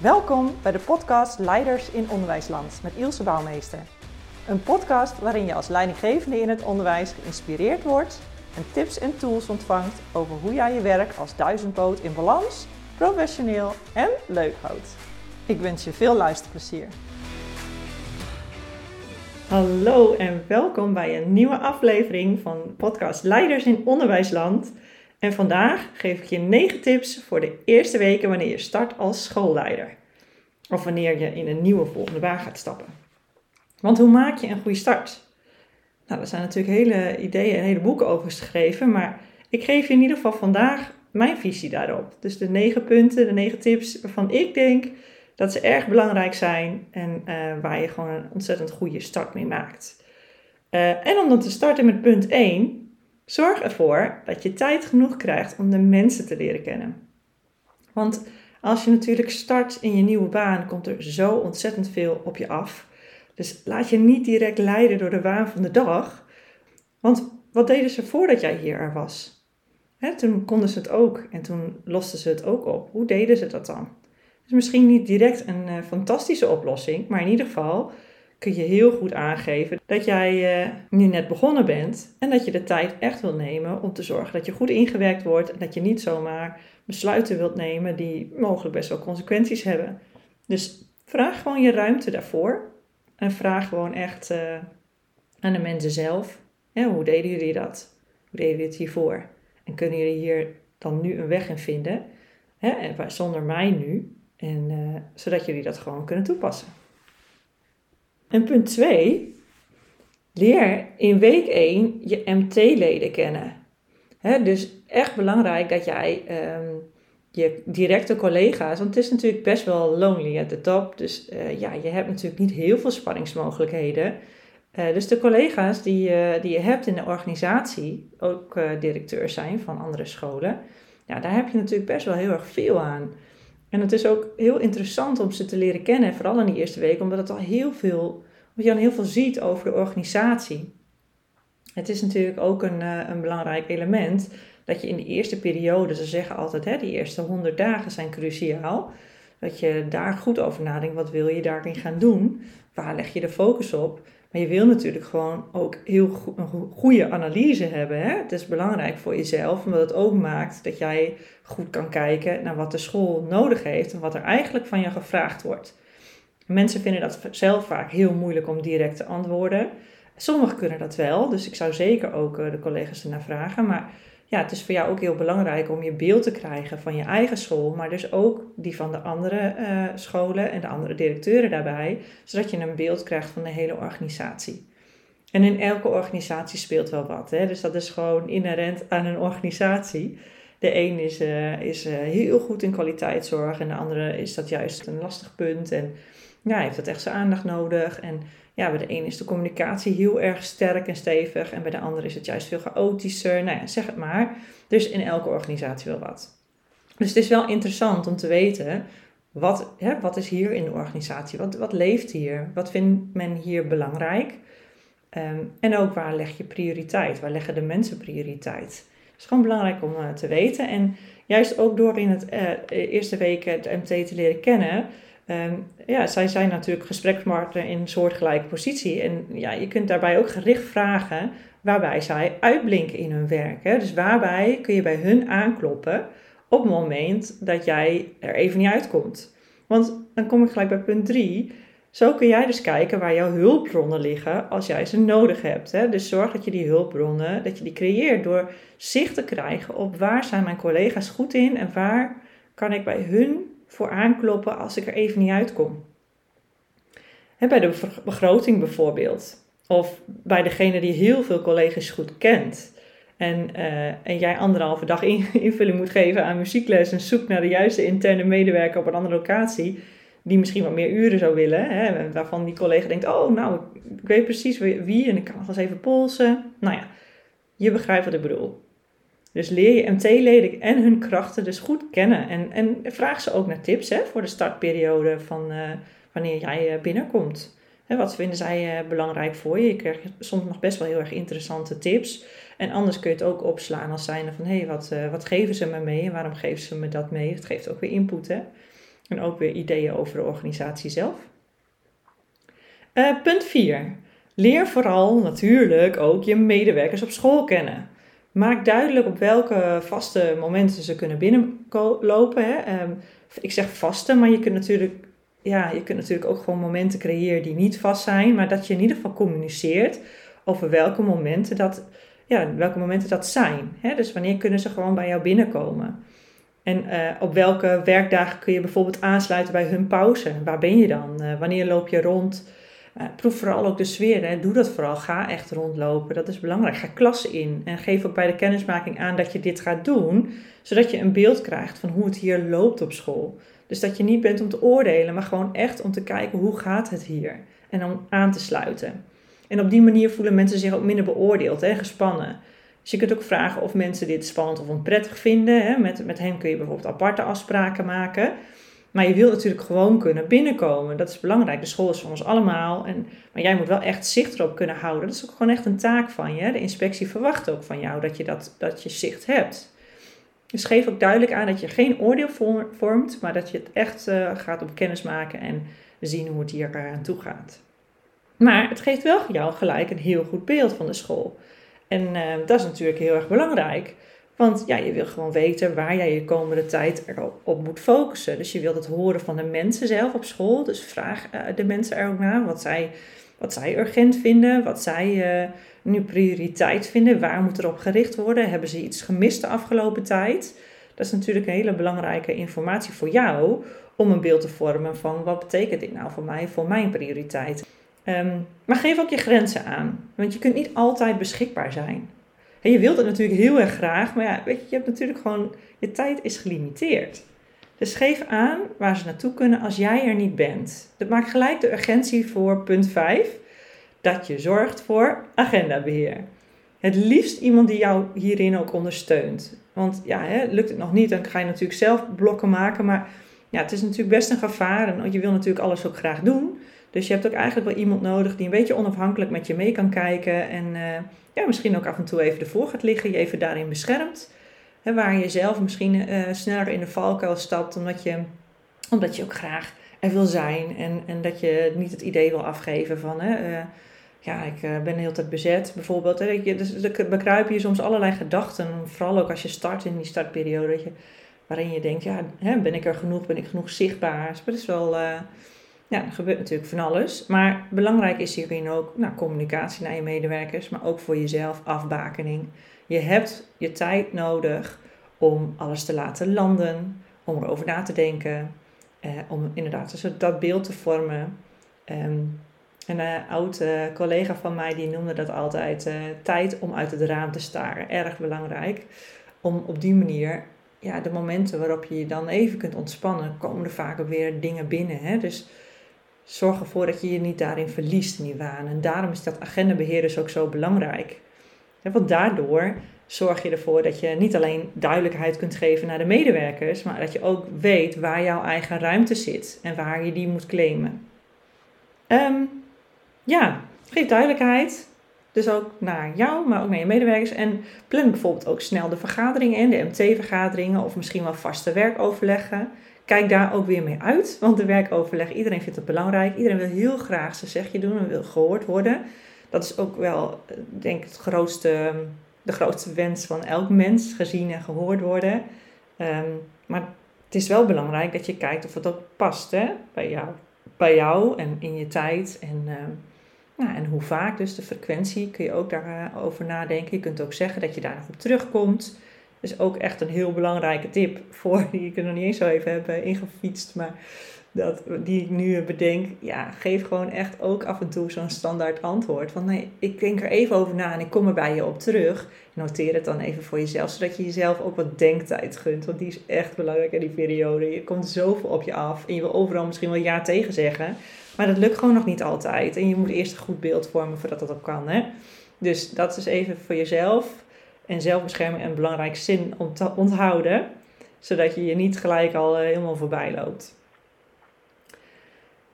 Welkom bij de podcast Leiders in Onderwijsland met Ilse Bouwmeester. Een podcast waarin je als leidinggevende in het onderwijs geïnspireerd wordt en tips en tools ontvangt over hoe jij je werk als duizendpoot in balans, professioneel en leuk houdt. Ik wens je veel luisterplezier. Hallo en welkom bij een nieuwe aflevering van podcast Leiders in Onderwijsland. En vandaag geef ik je 9 tips voor de eerste weken wanneer je start als schoolleider. Of wanneer je in een nieuwe volgende baan gaat stappen. Want hoe maak je een goede start? Nou, er zijn natuurlijk hele ideeën en hele boeken over geschreven, maar ik geef je in ieder geval vandaag mijn visie daarop. Dus de 9 punten, de 9 tips waarvan ik denk dat ze erg belangrijk zijn en uh, waar je gewoon een ontzettend goede start mee maakt. Uh, en om dan te starten met punt 1, Zorg ervoor dat je tijd genoeg krijgt om de mensen te leren kennen. Want als je natuurlijk start in je nieuwe baan, komt er zo ontzettend veel op je af. Dus laat je niet direct leiden door de waan van de dag. Want wat deden ze voordat jij hier er was? toen konden ze het ook en toen losten ze het ook op. Hoe deden ze dat dan? Dus misschien niet direct een uh, fantastische oplossing, maar in ieder geval kun je heel goed aangeven dat jij uh, nu net begonnen bent en dat je de tijd echt wil nemen om te zorgen dat je goed ingewerkt wordt en dat je niet zomaar besluiten wilt nemen die mogelijk best wel consequenties hebben. Dus vraag gewoon je ruimte daarvoor en vraag gewoon echt uh, aan de mensen zelf: hoe deden jullie dat? Hoe deden jullie het hiervoor? En kunnen jullie hier dan nu een weg in vinden? Hè, zonder mij nu. En, uh, zodat jullie dat gewoon kunnen toepassen. En punt 2, leer in week 1 je MT-leden kennen. dus echt belangrijk dat jij um, je directe collega's, want het is natuurlijk best wel lonely at the top, dus uh, ja, je hebt natuurlijk niet heel veel spanningsmogelijkheden. Uh, dus de collega's die, uh, die je hebt in de organisatie, ook directeur zijn van andere scholen, daar heb je natuurlijk best wel heel erg veel aan. En het is ook heel interessant om ze te leren kennen, vooral in die eerste week, omdat het al heel veel, omdat je dan heel veel ziet over de organisatie. Het is natuurlijk ook een, eh, een belangrijk element dat je in de eerste periode, ze zeggen altijd, hè, die eerste 100 dagen zijn cruciaal, dat je daar goed over nadenkt, wat wil je daarin gaan doen, waar leg je de focus op. Je wil natuurlijk gewoon ook heel een goede analyse hebben. Hè? Het is belangrijk voor jezelf, omdat het ook maakt dat jij goed kan kijken naar wat de school nodig heeft en wat er eigenlijk van je gevraagd wordt. Mensen vinden dat zelf vaak heel moeilijk om direct te antwoorden. Sommigen kunnen dat wel, dus ik zou zeker ook eh, de collega's ernaar vragen. Maar ja, het is voor jou ook heel belangrijk om je beeld te krijgen van je eigen school, maar dus ook die van de andere uh, scholen en de andere directeuren daarbij, zodat je een beeld krijgt van de hele organisatie. En in elke organisatie speelt wel wat, hè? dus dat is gewoon inherent aan een organisatie. De een is, uh, is uh, heel goed in kwaliteitszorg en de andere is dat juist een lastig punt en ja, heeft dat echt zijn aandacht nodig. En ja, bij de een is de communicatie heel erg sterk en stevig en bij de andere is het juist veel chaotischer. Nou ja, zeg het maar. Dus in elke organisatie wel wat. Dus het is wel interessant om te weten, wat, hè, wat is hier in de organisatie? Wat, wat leeft hier? Wat vindt men hier belangrijk? Um, en ook waar leg je prioriteit? Waar leggen de mensen prioriteit? Het is gewoon belangrijk om uh, te weten. En juist ook door in het uh, eerste weken het MT te leren kennen, Um, ja, zij zijn natuurlijk gesprekspartner in een soortgelijke positie. En ja, je kunt daarbij ook gericht vragen waarbij zij uitblinken in hun werk. Hè? Dus waarbij kun je bij hun aankloppen op het moment dat jij er even niet uitkomt. Want dan kom ik gelijk bij punt 3. Zo kun jij dus kijken waar jouw hulpbronnen liggen als jij ze nodig hebt. Hè? Dus zorg dat je die hulpbronnen, dat je die creëert door zicht te krijgen op waar zijn mijn collega's goed in en waar kan ik bij hun voor aankloppen als ik er even niet uitkom. bij de begroting bijvoorbeeld. Of bij degene die heel veel collega's goed kent. En, uh, en jij anderhalve dag invulling moet geven aan muziekles en zoekt naar de juiste interne medewerker op een andere locatie. Die misschien wat meer uren zou willen. Hè, waarvan die collega denkt, oh nou, ik weet precies wie en ik kan nog eens even polsen. Nou ja, je begrijpt wat ik bedoel. Dus leer je MT-leden en hun krachten dus goed kennen. En, en vraag ze ook naar tips hè, voor de startperiode van uh, wanneer jij uh, binnenkomt. Hè, wat vinden zij uh, belangrijk voor je? Je krijgt soms nog best wel heel erg interessante tips. En anders kun je het ook opslaan als zijnde van... hé, hey, wat, wat geven ze me mee en waarom geven ze me dat mee? Het geeft ook weer input, hè? En ook weer ideeën over de organisatie zelf. Punt 4. Leer vooral natuurlijk ook je medewerkers op school kennen. Maak duidelijk op welke vaste momenten ze kunnen binnenlopen. Hè. Ehm, ik zeg vaste, maar je kunt, natuurlijk, ja, je kunt natuurlijk ook gewoon momenten creëren die niet vast zijn. Maar dat je in ieder geval communiceert over welke momenten dat, ja, welke momenten dat zijn. Hè. Dus wanneer kunnen ze gewoon bij jou binnenkomen. En uh, op welke werkdagen kun je bijvoorbeeld aansluiten bij hun pauze? Waar ben je dan? Uh, wanneer loop je rond? Uh, proef vooral ook de sfeer. Hè. Doe dat vooral. Ga echt rondlopen. Dat is belangrijk. Ga klassen in. En geef ook bij de kennismaking aan dat je dit gaat doen. Zodat je een beeld krijgt van hoe het hier loopt op school. Dus dat je niet bent om te oordelen, maar gewoon echt om te kijken hoe gaat het hier. En om aan te sluiten. En op die manier voelen mensen zich ook minder beoordeeld en gespannen. Dus je kunt ook vragen of mensen dit spannend of onprettig vinden. Hè. Met, met hen kun je bijvoorbeeld aparte afspraken maken. Maar je wilt natuurlijk gewoon kunnen binnenkomen. Dat is belangrijk. De school is van ons allemaal. En, maar jij moet wel echt zicht erop kunnen houden. Dat is ook gewoon echt een taak van je. De inspectie verwacht ook van jou dat je, dat, dat je zicht hebt. Dus geef ook duidelijk aan dat je geen oordeel vormt, maar dat je het echt uh, gaat om kennis maken en zien hoe het hier aan toe gaat. Maar het geeft wel jou gelijk een heel goed beeld van de school. En uh, dat is natuurlijk heel erg belangrijk. Want ja, je wil gewoon weten waar jij je komende tijd erop moet focussen. Dus je wilt het horen van de mensen zelf op school. Dus vraag uh, de mensen er ook naar wat zij, wat zij urgent vinden, wat zij uh, nu prioriteit vinden. Waar moet er op gericht worden? Hebben ze iets gemist de afgelopen tijd? Dat is natuurlijk een hele belangrijke informatie voor jou om een beeld te vormen van wat betekent dit nou voor mij, voor mijn prioriteit. Um, maar geef ook je grenzen aan, want je kunt niet altijd beschikbaar zijn. En je wilt het natuurlijk heel erg graag, maar ja, weet je, je hebt natuurlijk gewoon, je tijd is gelimiteerd. Dus geef aan waar ze naartoe kunnen als jij er niet bent. Dat maakt gelijk de urgentie voor punt 5, dat je zorgt voor agendabeheer. Het liefst iemand die jou hierin ook ondersteunt. Want ja, hè, lukt het nog niet, dan ga je natuurlijk zelf blokken maken. Maar ja, het is natuurlijk best een gevaar en je wil natuurlijk alles ook graag doen. Dus je hebt ook eigenlijk wel iemand nodig die een beetje onafhankelijk met je mee kan kijken. En uh, ja, misschien ook af en toe even ervoor gaat liggen, je even daarin beschermt. Hè, waar je zelf misschien uh, sneller in de valkuil stapt, omdat je, omdat je ook graag er wil zijn. En, en dat je niet het idee wil afgeven van, hè, uh, ja, ik ben de hele tijd bezet bijvoorbeeld. Hè, dus er bekruipen je soms allerlei gedachten. Vooral ook als je start in die startperiode. Dat je, waarin je denkt, ja, hè, ben ik er genoeg? Ben ik genoeg zichtbaar? Dus dat is wel ja, er gebeurt natuurlijk van alles. Maar belangrijk is hierin ook nou, communicatie naar je medewerkers, maar ook voor jezelf afbakening. Je hebt je tijd nodig om alles te laten landen, om erover na te denken, eh, om inderdaad dus dat beeld te vormen. Um, een uh, oud uh, collega van mij die noemde dat altijd uh, tijd om uit het raam te staren. Erg belangrijk. Om op die manier, ja, de momenten waarop je je dan even kunt ontspannen, komen er vaak weer dingen binnen. Hè? Dus zorg ervoor dat je je niet daarin verliest in die waan. En daarom is dat agendabeheer dus ook zo belangrijk. Want daardoor zorg je ervoor dat je niet alleen duidelijkheid kunt geven naar de medewerkers, maar dat je ook weet waar jouw eigen ruimte zit en waar je die moet claimen. Um, ja, geef duidelijkheid. Dus ook naar jou, maar ook naar je medewerkers. En plan bijvoorbeeld ook snel de vergaderingen in, de MT-vergaderingen of misschien wel vaste werkoverleggen kijk daar ook weer mee uit. Want de werkoverleg, iedereen vindt het belangrijk. Iedereen wil heel graag zijn zegje doen en wil gehoord worden. Dat is ook wel, eh, denk ik, het grootste, de grootste wens van elk mens, gezien en gehoord worden. Um, maar het is wel belangrijk dat je kijkt of het ook past hè, bij, jou, bij jou en in je tijd. En, uh, nou, en hoe vaak, dus de frequentie, kun je ook daarover nadenken. Je kunt ook zeggen dat je daar nog op terugkomt is ook echt een heel belangrijke tip voor, die ik er nog niet eens zo even heb ingefietst, maar dat, die ik nu bedenk. Ja, geef gewoon echt ook af en toe zo'n standaard antwoord. Van nee, ik denk er even over na en ik kom er bij je op terug. Noteer het dan even voor jezelf, zodat je jezelf ook wat denktijd gunt. Want die is echt belangrijk in die periode. Je komt zoveel op je af en je wil overal misschien wel ja tegen zeggen. Maar dat lukt gewoon nog niet altijd. En je moet eerst een goed beeld vormen voordat dat ook kan. Hè? Dus dat is even voor jezelf en zelfbescherming een belangrijk zin om te onthouden, zodat je je niet gelijk al eh, helemaal voorbij loopt.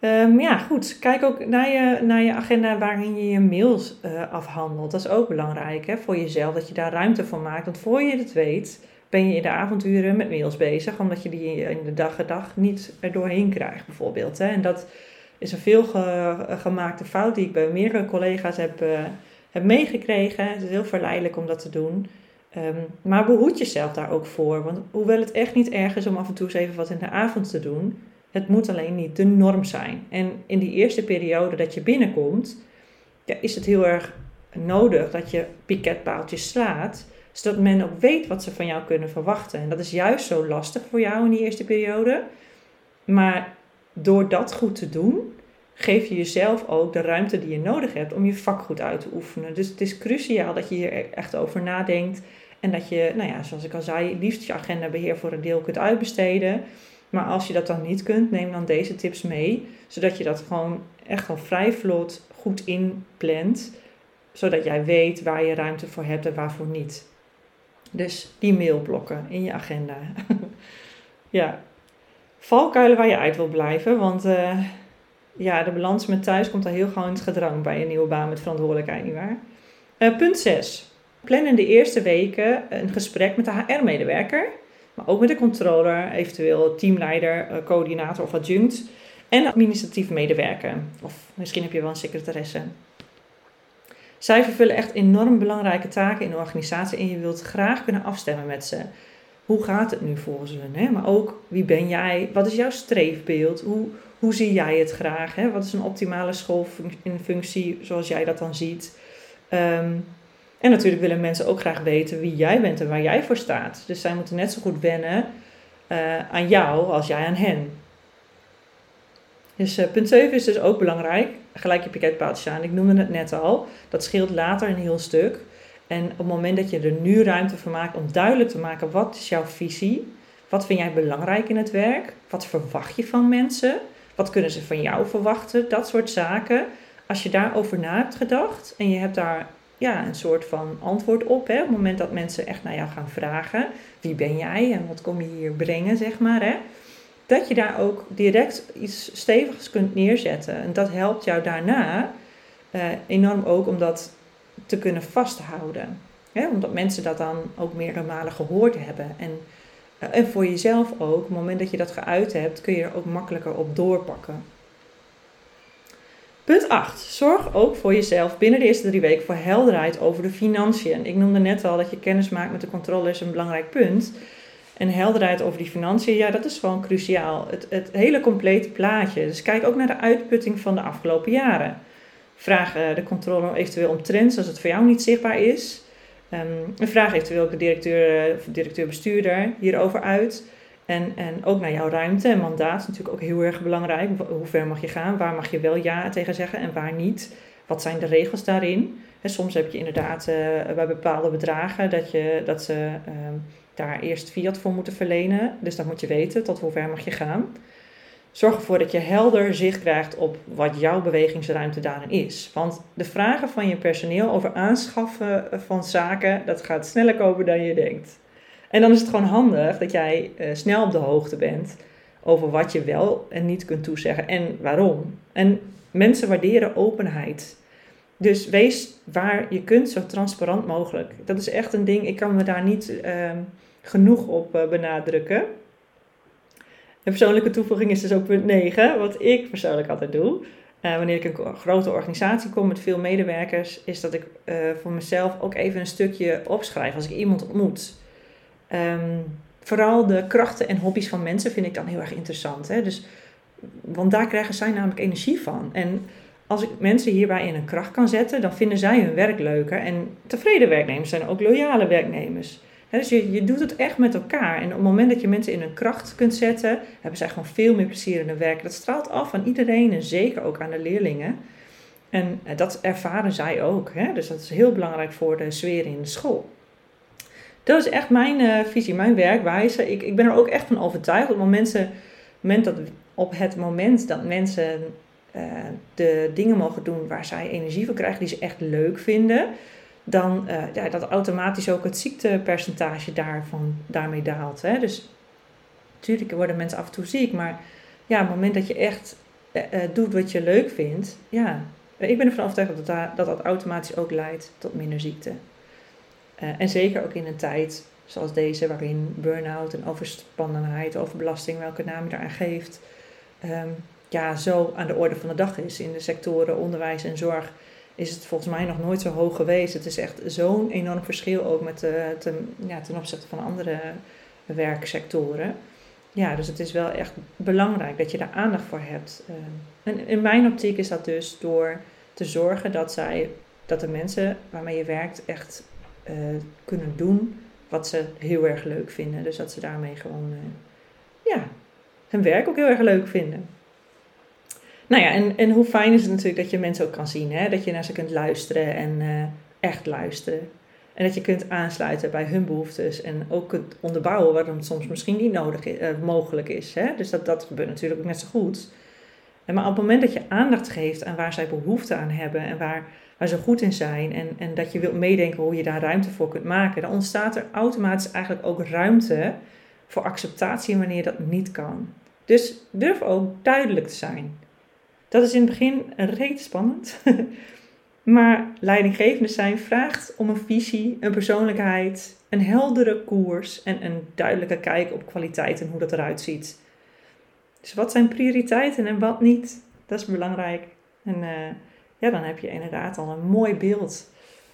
Um, ja, goed. Kijk ook naar je, naar je agenda waarin je je mails uh, afhandelt. Dat is ook belangrijk hè, voor jezelf, dat je daar ruimte voor maakt. Want voor je het weet, ben je in de avonturen met mails bezig, omdat je die in de dag en dag niet er doorheen krijgt, bijvoorbeeld. Hè? En dat is een veel gemaakte fout die ik bij meerdere collega's heb, uh, heb meegekregen. Het is heel verleidelijk om dat te doen. Um, maar behoed jezelf daar ook voor. Want hoewel het echt niet erg is om af en toe eens even wat in de avond te doen, het moet alleen niet de norm zijn. En in die eerste periode dat je binnenkomt, ja, is het heel erg nodig dat je piketpaaltjes slaat, zodat men ook weet wat ze van jou kunnen verwachten. En dat is juist zo lastig voor jou in die eerste periode. Maar door dat goed te doen, geef je jezelf ook de ruimte die je nodig hebt om je vak goed uit te oefenen. Dus het is cruciaal dat je hier echt over nadenkt. En dat je, nou ja, zoals ik al zei, liefst je agendabeheer voor een deel kunt uitbesteden. Maar als je dat dan niet kunt, neem dan deze tips mee. Zodat je dat gewoon echt al vrij vlot goed inplant. Zodat jij weet waar je ruimte voor hebt en waarvoor niet. Dus die mailblokken in je agenda. ja. Valkuilen waar je uit wil blijven. Want uh, ja, de balans met thuis komt al heel gauw in het gedrang bij een nieuwe baan met verantwoordelijkheid, nietwaar? Uh, punt 6. Plan in de eerste weken een gesprek met de HR-medewerker, maar ook met de controller, eventueel teamleider, eh, coördinator of adjunct en administratief medewerker. Of misschien heb je wel een secretaresse. Zij vervullen echt enorm belangrijke taken in de organisatie en je wilt graag kunnen afstemmen met ze. Hoe gaat het nu volgens? Hè? Maar ook wie ben jij? Wat is jouw streefbeeld? Hoe, hoe zie jij het graag? Hè? Wat is een optimale schoolfunctie zoals jij dat dan ziet? Ehm, en natuurlijk willen mensen ook graag weten wie jij bent en waar jij voor staat. Dus zij moeten net zo goed wennen uh, aan jou als jij aan hen. Dus uh, punt 7 is dus ook belangrijk. Gelijk je piketpaaltjes aan. Ik noemde het net al. Dat scheelt later een heel stuk. En op het moment dat je er nu ruimte voor maakt om duidelijk te maken wat is jouw visie, wat vind jij belangrijk in het werk, wat verwacht je van mensen, wat kunnen ze van jou verwachten? Dat soort zaken. Als je daarover na hebt gedacht en je hebt daar ja, een soort van antwoord op. Hè, op het moment dat mensen echt naar jou gaan vragen. Wie ben jij en wat kom je hier brengen, zeg maar. Hè, dat je daar ook direct iets stevigs kunt neerzetten. En dat helpt jou daarna uh, enorm ook om dat te kunnen vasthouden. Hè, omdat mensen dat dan ook meerdere malen gehoord hebben. En eh, en voor jezelf ook, op het moment dat je dat geuit hebt, kun je er ook makkelijker op doorpakken. Punt 8. Zorg ook voor jezelf binnen de eerste drie weken voor helderheid over de financiën. Ik noemde net al dat je kennis maakt met de controle is een belangrijk punt. En helderheid over die financiën, ja, dat is gewoon cruciaal. Het, het hele complete plaatje. Dus kijk ook naar de uitputting van de afgelopen jaren. Vraag uh, de controle eventueel om trends als het voor jou niet zichtbaar is. Um, een vraag eventueel ook de directeur, of directeur-bestuurder hierover uit. En, en ook naar jouw ruimte en mandaat is natuurlijk ook heel erg belangrijk. Hoe ver mag je gaan? Waar mag je wel ja tegen zeggen en waar niet? Wat zijn de regels daarin? soms heb je inderdaad uh, bij bepaalde bedragen dat, je, dat ze uh, daar eerst fiat voor moeten verlenen. Dus dat moet je weten tot hoe ver mag je gaan. Zorg ervoor dat je helder zicht krijgt op wat jouw bewegingsruimte daarin is. Want de vragen van je personeel over aanschaffen van zaken, dat gaat sneller komen dan je denkt. En dan is het gewoon handig dat jij uh, snel op de hoogte bent over wat je wel en niet kunt toezeggen en waarom. En mensen waarderen openheid. Dus wees waar je kunt zo transparant mogelijk. Dat is echt een ding, ik kan me daar niet uh, genoeg op uh, benadrukken. Een persoonlijke toevoeging is dus ook punt 9, wat ik persoonlijk altijd doe. Uh, wanneer ik een grote organisatie kom met veel medewerkers, is dat ik uh, voor mezelf ook even een stukje opschrijf als ik iemand ontmoet. Um, vooral de krachten en hobby's van mensen vind ik dan heel erg interessant. Hè? Dus, want daar krijgen zij namelijk energie van. En als ik mensen hierbij in een kracht kan zetten, dan vinden zij hun werk leuker. En tevreden werknemers zijn ook loyale werknemers dus je, doet het echt met elkaar. En op het moment dat je mensen in hun kracht kunt zetten, hebben zij gewoon veel meer plezier in hun werk. Dat straalt af aan iedereen en zeker ook aan de leerlingen. En eh, dat ervaren zij ook. Hè? Dus dat is heel belangrijk voor de sfeer in de school. Dat is echt mijn uh, visie, mijn werkwijze. Ik, ik ben er ook echt van overtuigd. Op het moment, moment dat, op het moment dat mensen de dingen mogen doen waar zij energie van krijgen, die ze echt leuk vinden, dan uh, ja, dat automatisch ook het ziektepercentage daarvan, daarmee daalt. Hè? Dus natuurlijk worden mensen af en toe ziek, maar ja, op het moment dat je echt uh, doet wat je leuk vindt, ja, ik ben ervan overtuigd dat dat, dat, dat automatisch ook leidt tot minder ziekte. en zeker ook in een tijd zoals deze, waarin burn-out en overspannenheid, overbelasting, welke naam je eraan geeft, ehm, ja, zo aan de orde van de dag is. In de sectoren onderwijs en zorg is het volgens mij nog nooit zo hoog geweest. Het is echt zo'n enorm verschil ook met de, ten, ja, ten opzichte van andere werksectoren. Ja, dus het is wel echt belangrijk dat je daar aandacht voor hebt. Ehm, en in mijn optiek is dat dus door te zorgen dat zij, dat de mensen waarmee je werkt echt uh, kunnen doen wat ze heel erg leuk vinden. Dus dat ze daarmee gewoon, ja, hun werk ook heel erg leuk vinden. Nou ja, en, en hoe fijn is het natuurlijk dat je mensen ook kan zien. Hè? Dat je naar ze kunt luisteren en uh, echt luisteren. En dat je kunt aansluiten bij hun behoeftes en ook kunt onderbouwen waarom het soms misschien niet nodig uh, mogelijk is. Hè? Dus dat, dat gebeurt natuurlijk ook net zo goed. En maar op het moment dat je aandacht geeft aan waar zij behoefte aan hebben en waar, waar ze goed in zijn en, en dat je wilt meedenken hoe je daar ruimte voor kunt maken, dan ontstaat er automatisch eigenlijk ook ruimte voor acceptatie wanneer dat niet kan. Dus durf ook duidelijk te zijn. Dat is in het begin reet spannend. maar leidinggevende zijn vraagt om een visie, een persoonlijkheid, een heldere koers en een duidelijke kijk op kwaliteit en hoe dat eruit ziet. Dus wat zijn prioriteiten en wat niet? Dat is belangrijk. En uh, ja, dan heb je inderdaad al een mooi beeld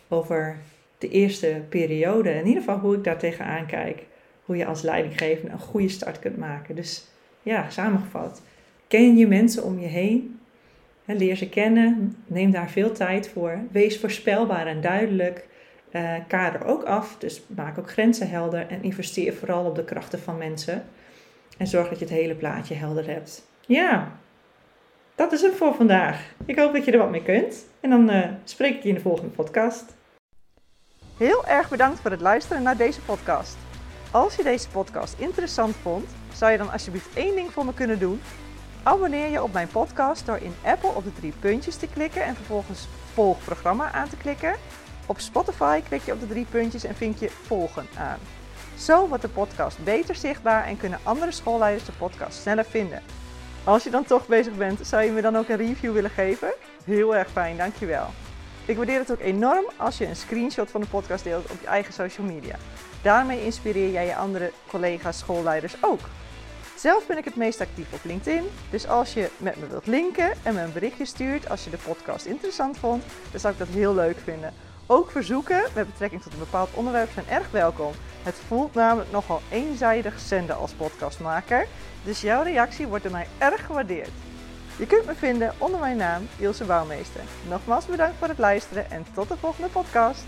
over de eerste periode. In ieder geval hoe ik daar tegenaan kijk. Hoe je als leidinggevende een goede start kunt maken. Dus ja, samengevat. Ken je mensen om je heen. Leer ze kennen. Neem daar veel tijd voor. Wees voorspelbaar en duidelijk. Uh, kader ook af. Dus maak ook grenzen helder. En investeer vooral op de krachten van mensen. En zorg dat je het hele plaatje helder hebt. Ja, dat is het voor vandaag. Ik hoop dat je er wat mee kunt. En dan uh, spreek ik je in de volgende podcast. Heel erg bedankt voor het luisteren naar deze podcast. Als je deze podcast interessant vond, zou je dan alsjeblieft één ding voor me kunnen doen. Abonneer je op mijn podcast door in Apple op de drie puntjes te klikken en vervolgens volg programma aan te klikken. Op Spotify klik je op de drie puntjes en vink je volgen aan. Zo wordt de podcast beter zichtbaar en kunnen andere schoolleiders de podcast sneller vinden. Als je dan toch bezig bent, zou je me dan ook een review willen geven? Heel erg fijn, dankjewel. Ik waardeer het ook enorm als je een screenshot van de podcast deelt op je eigen social media. Daarmee inspireer jij je andere collega's, schoolleiders ook. Zelf ben ik het meest actief op LinkedIn, dus als je met me wilt linken en me een berichtje stuurt als je de podcast interessant vond, dan zou ik dat heel leuk vinden. Ook verzoeken met betrekking tot een bepaald onderwerp zijn erg welkom. Het voelt namelijk nogal eenzijdig zenden als podcastmaker, dus jouw reactie wordt door mij erg gewaardeerd. Je kunt me vinden onder mijn naam Ilse Bouwmeester. Nogmaals bedankt voor het luisteren en tot de volgende podcast.